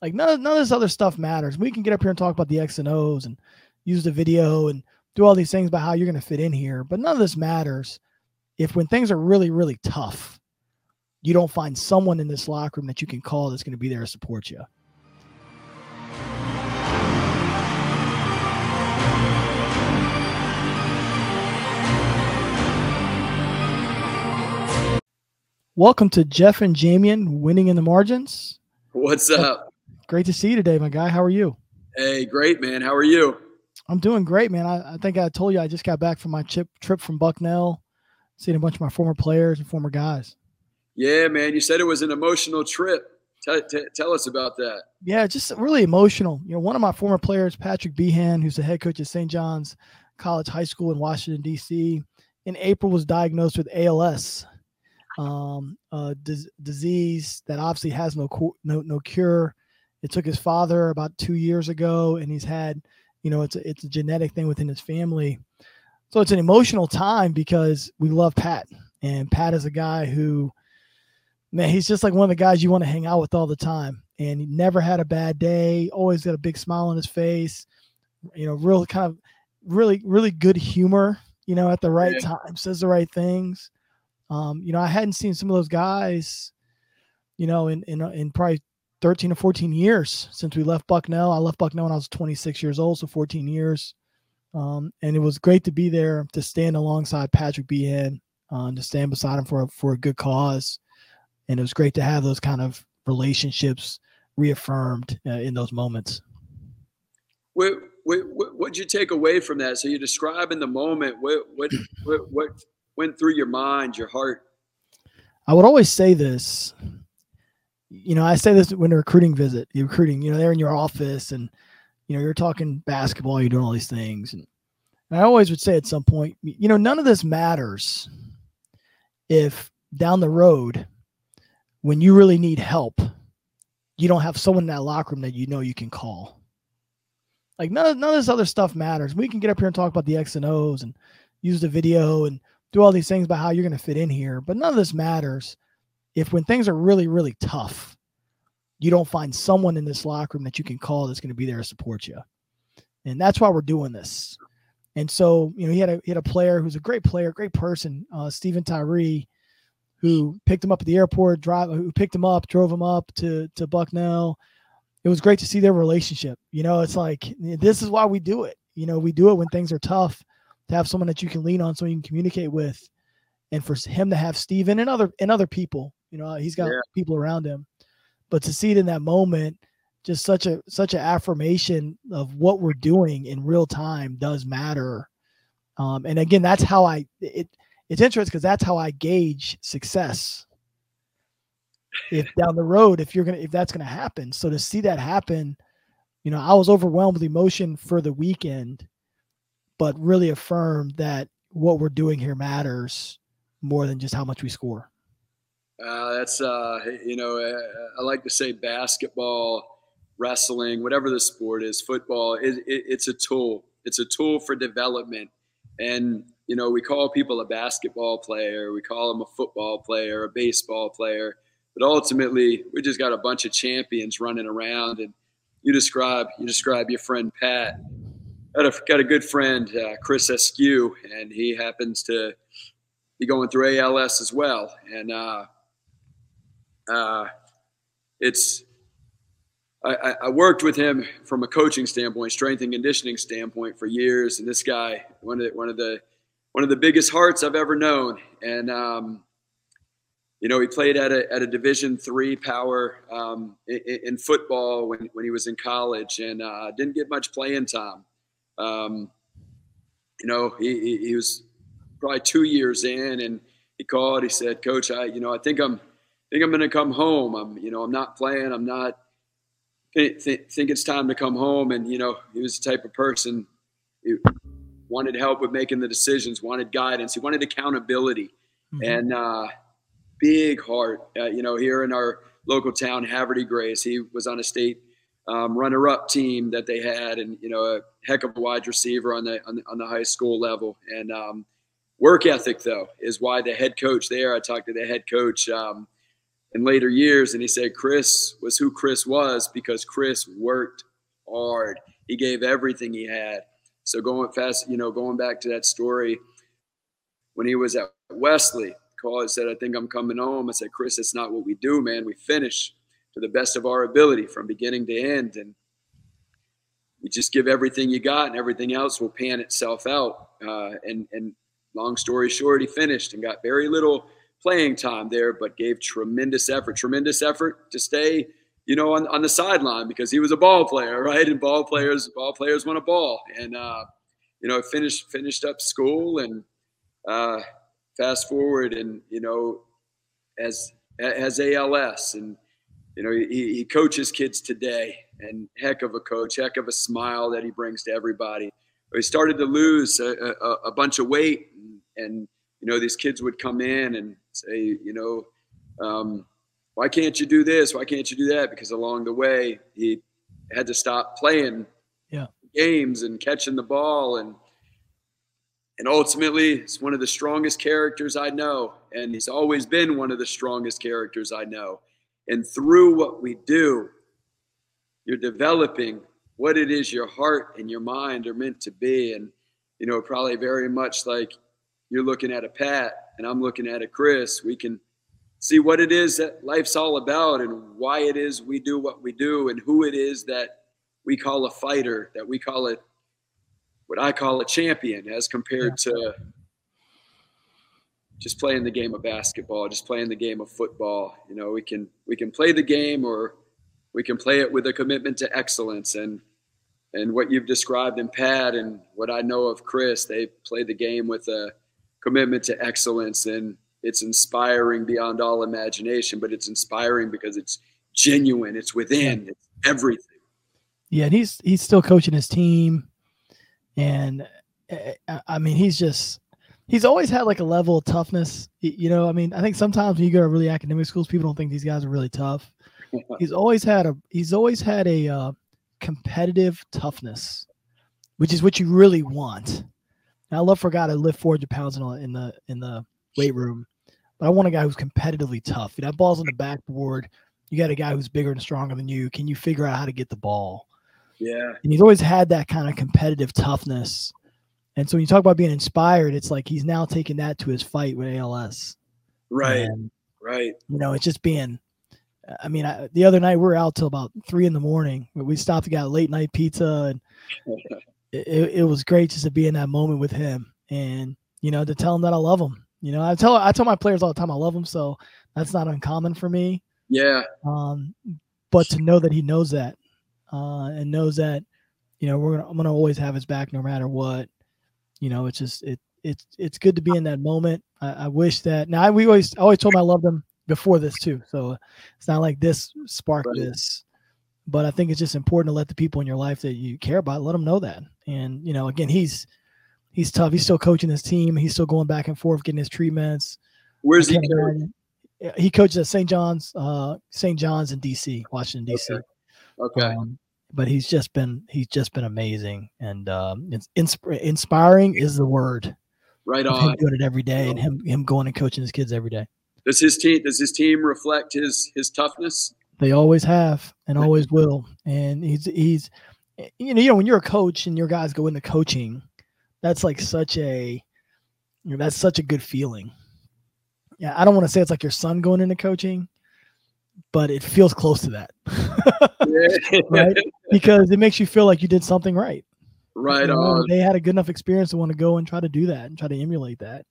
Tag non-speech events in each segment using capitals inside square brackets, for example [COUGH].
Like none of, none of this other stuff matters. We can get up here and talk about the X and O's and use the video and do all these things about how you're going to fit in here, but none of this matters if when things are really really tough, you don't find someone in this locker room that you can call that's going to be there to support you. Welcome to Jeff and Jamion winning in the margins. What's up? Great to see you today, my guy. How are you? Hey, great, man. How are you? I'm doing great, man. I, I think I told you I just got back from my chip, trip from Bucknell, seeing a bunch of my former players and former guys. Yeah, man. You said it was an emotional trip. Tell, t- tell us about that. Yeah, just really emotional. You know, one of my former players, Patrick Behan, who's the head coach at St. John's College High School in Washington, D.C., in April was diagnosed with ALS, um, a dis- disease that obviously has no, cu- no no cure. It took his father about two years ago, and he's had, you know, it's a, it's a genetic thing within his family. So it's an emotional time because we love Pat, and Pat is a guy who, man, he's just like one of the guys you want to hang out with all the time, and he never had a bad day. Always got a big smile on his face. You know, real kind of really really good humor. You know, at the right Yeah. time, says the right things. Um, you know, I hadn't seen some of those guys, you know, in in in probably 13 or 14 years since we left Bucknell. I left Bucknell when I was 26 years old, so 14 years. Um, and it was great to be there to stand alongside Patrick Behan, uh, to stand beside him for a, for a good cause. And it was great to have those kind of relationships reaffirmed uh, in those moments. What, what, what, what'd you take away from that? So you describe in the moment what, what, what, what went through your mind, your heart? I would always say this. You know, I say this when a recruiting visit, you're recruiting, you know, they're in your office and, you know, you're talking basketball, you're doing all these things. And, and I always would say at some point, you know, none of this matters if down the road, when you really need help, you don't have someone in that locker room that you know you can call. Like none of, none of this other stuff matters. We can get up here and talk about the X and O's and use the video and do all these things about how you're going to fit in here, but none of this matters if when things are really really tough, you don't find someone in this locker room that you can call that's going to be there to support you. And that's why we're doing this. And so, you know, he had a he had a player who's a great player, great person, uh, Stephen Tyree, who picked him up at the airport, drive who picked him up, drove him up to to Bucknell. It was great to see their relationship. You know, it's like this is why we do it. You know, we do it when things are tough to have someone that you can lean on, someone you can communicate with, and for him to have Steven and other and other people. You know, he's got Yeah. people around him, but to see it in that moment, just such a such an affirmation of what we're doing in real time does matter. Um, and again, that's how I it. It's interesting because that's how I gauge success. If [LAUGHS] down the road, if you're gonna, if that's gonna happen, so to see that happen, you know, I was overwhelmed with emotion for the weekend, but really affirmed that what we're doing here matters more than just how much we score. Uh, that's, uh, you know, uh, I like to say basketball, wrestling, whatever the sport is, football, it, it, it's a tool. It's a tool for development. And, you know, we call people a basketball player, we call them a football player, a baseball player, but ultimately we just got a bunch of champions running around. And you describe, you describe your friend Pat. Got a, got a good friend, uh, Chris Eskew, and he happens to be going through ALS as well. And, uh, it's I, I- worked with him from a coaching standpoint, strength and conditioning standpoint for years, and this guy one of the, one of the one of the biggest hearts I've ever known. And um, you know, he played at a at a Division three power um, in, in football when when he was in college, and uh, didn't get much playing time. Um, you know, he, he, was probably two years in, and he called. He said, "Coach, I you know I think I'm think I'm going to come home. I'm you know I'm not playing. I'm not th- th- think it's time to come home." And you know, he was the type of person who wanted help with making the decisions, wanted guidance, he wanted accountability, and uh, big heart. Uh, you know, here in our local town, Havre de Grace, he was on a state um, runner-up team that they had, and you know, a heck of a wide receiver on the on the, on the high school level. And um, work ethic, though, is why the head coach there. I talked to the head coach. Um, in later years, and he said Chris was who Chris was because Chris worked hard. He gave everything he had. So going fast, you know, going back to that story when he was at Wesley, called said, I think I'm coming home. I said, Chris, it's not what we do, man. We finish to the best of our ability from beginning to end. And you just give everything you got and everything else will pan itself out. Uh, and, and long story short, he finished and got very little playing time there, but gave tremendous effort, tremendous effort to stay, you know, on, on the sideline because he was a ball player, [LAUGHS] right? And ball players, ball players want a ball. And, uh, you know, finished, finished up school and, uh, fast forward and, you know, as, as ALS and, you know, he, he coaches kids today and heck of a coach, heck of a smile that he brings to everybody. He started to lose a, a, a bunch of weight and, and, you know, these kids would come in and say, you know, um, why can't you do this? Why can't you do that? Because along the way, he had to stop playing yeah. games and catching the ball. And, and ultimately, it's one of the strongest characters I know. And he's always been one of the strongest characters I know. And through what we do, you're developing what it is your heart and your mind are meant to be. And, you know, probably very much like you're looking at a Pat and I'm looking at a Chris, we can see what it is that life's all about and why it is we do what we do and who it is that we call a fighter, that we call it what I call a champion as compared yeah. to just playing the game of basketball, just playing the game of football. You know, we can we can play the game or we can play it with a commitment to excellence and and what you've described in Pat and what I know of Chris, they play the game with a commitment to excellence and it's inspiring beyond all imagination, but it's inspiring because it's genuine, it's within, it's everything. Yeah, and he's he's still coaching his team and eh, I mean, he's just he's always had like a level of toughness. You know, I mean, I think sometimes when you go to really academic schools, people don't think these guys are really tough. [LAUGHS] he's always had a he's always had a uh, competitive toughness, which is what you really want. Now, I love for a guy to lift 400 pounds in, in the in the weight room, but I want a guy who's competitively tough. You know, balls on the backboard. You got a guy who's bigger and stronger than you. Can you figure out how to get the ball? Yeah. And he's always had that kind of competitive toughness and so when you talk about being inspired, it's like he's now taking that to his fight with ALS. Right. And, right. You know, it's just being. I mean, I, the other night we were out till about three in the morning. We stopped got late night pizza, and [LAUGHS] it, it was great just to be in that moment with him, and you know, to tell him that I love him. You know, I tell I tell my players all the time I love him, so that's not uncommon for me. Yeah. Um, but to know that he knows that, uh, and knows that, you know, we're gonna I'm gonna always have his back no matter what you know, it's just it it's it's good to be in that moment. I, I wish that now I, we always I always told him I loved him before this too. So it's not like this sparked right. this. But I think it's just important to let the people in your life that you care about let them know that. And you know, again, he's he's tough. He's still coaching his team. He's still going back and forth getting his treatments. Where's he? Going? He coaches at St. John's, uh, St. John's in DC, Washington DC. Okay. okay. Um, but he's just been he's just been amazing and um, it's insp- inspiring is the word right on him doing it every day and him him going and coaching his kids every day does his team does his team reflect his his toughness they always have and always will and he's he's you know you know when you're a coach and your guys go into coaching that's like such a you know, that's such a good feeling yeah i don't want to say it's like your son going into coaching but it feels close to that [LAUGHS] right because it makes you feel like you did something right. Right on. They had a good enough experience to want to go and try to do that and try to emulate that.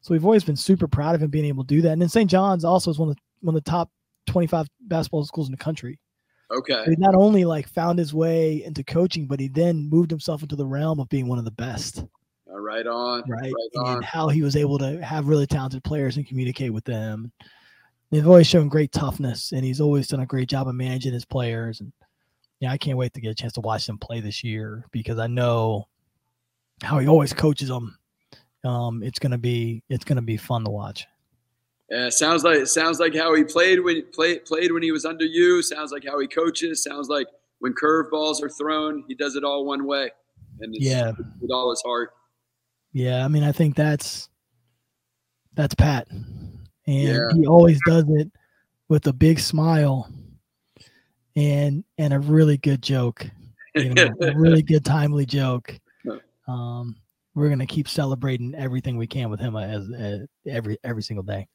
So we've always been super proud of him being able to do that. And then St. John's also is one of the, one of the top 25 basketball schools in the country. Okay. So he not only like found his way into coaching, but he then moved himself into the realm of being one of the best. Uh, right on. Right. right on. And how he was able to have really talented players and communicate with them. He's always shown great toughness, and he's always done a great job of managing his players. And yeah, I can't wait to get a chance to watch them play this year because I know how he always coaches them. Um, it's gonna be it's gonna be fun to watch. Yeah, sounds like it sounds like how he played when played played when he was under you. Sounds like how he coaches. Sounds like when curveballs are thrown, he does it all one way, and yeah, with all his heart. Yeah, I mean, I think that's that's Pat, and yeah. he always does it with a big smile and and a really good joke. You know, a [LAUGHS] really good timely joke. Um, we're gonna keep celebrating everything we can with him uh, as, as every every single day.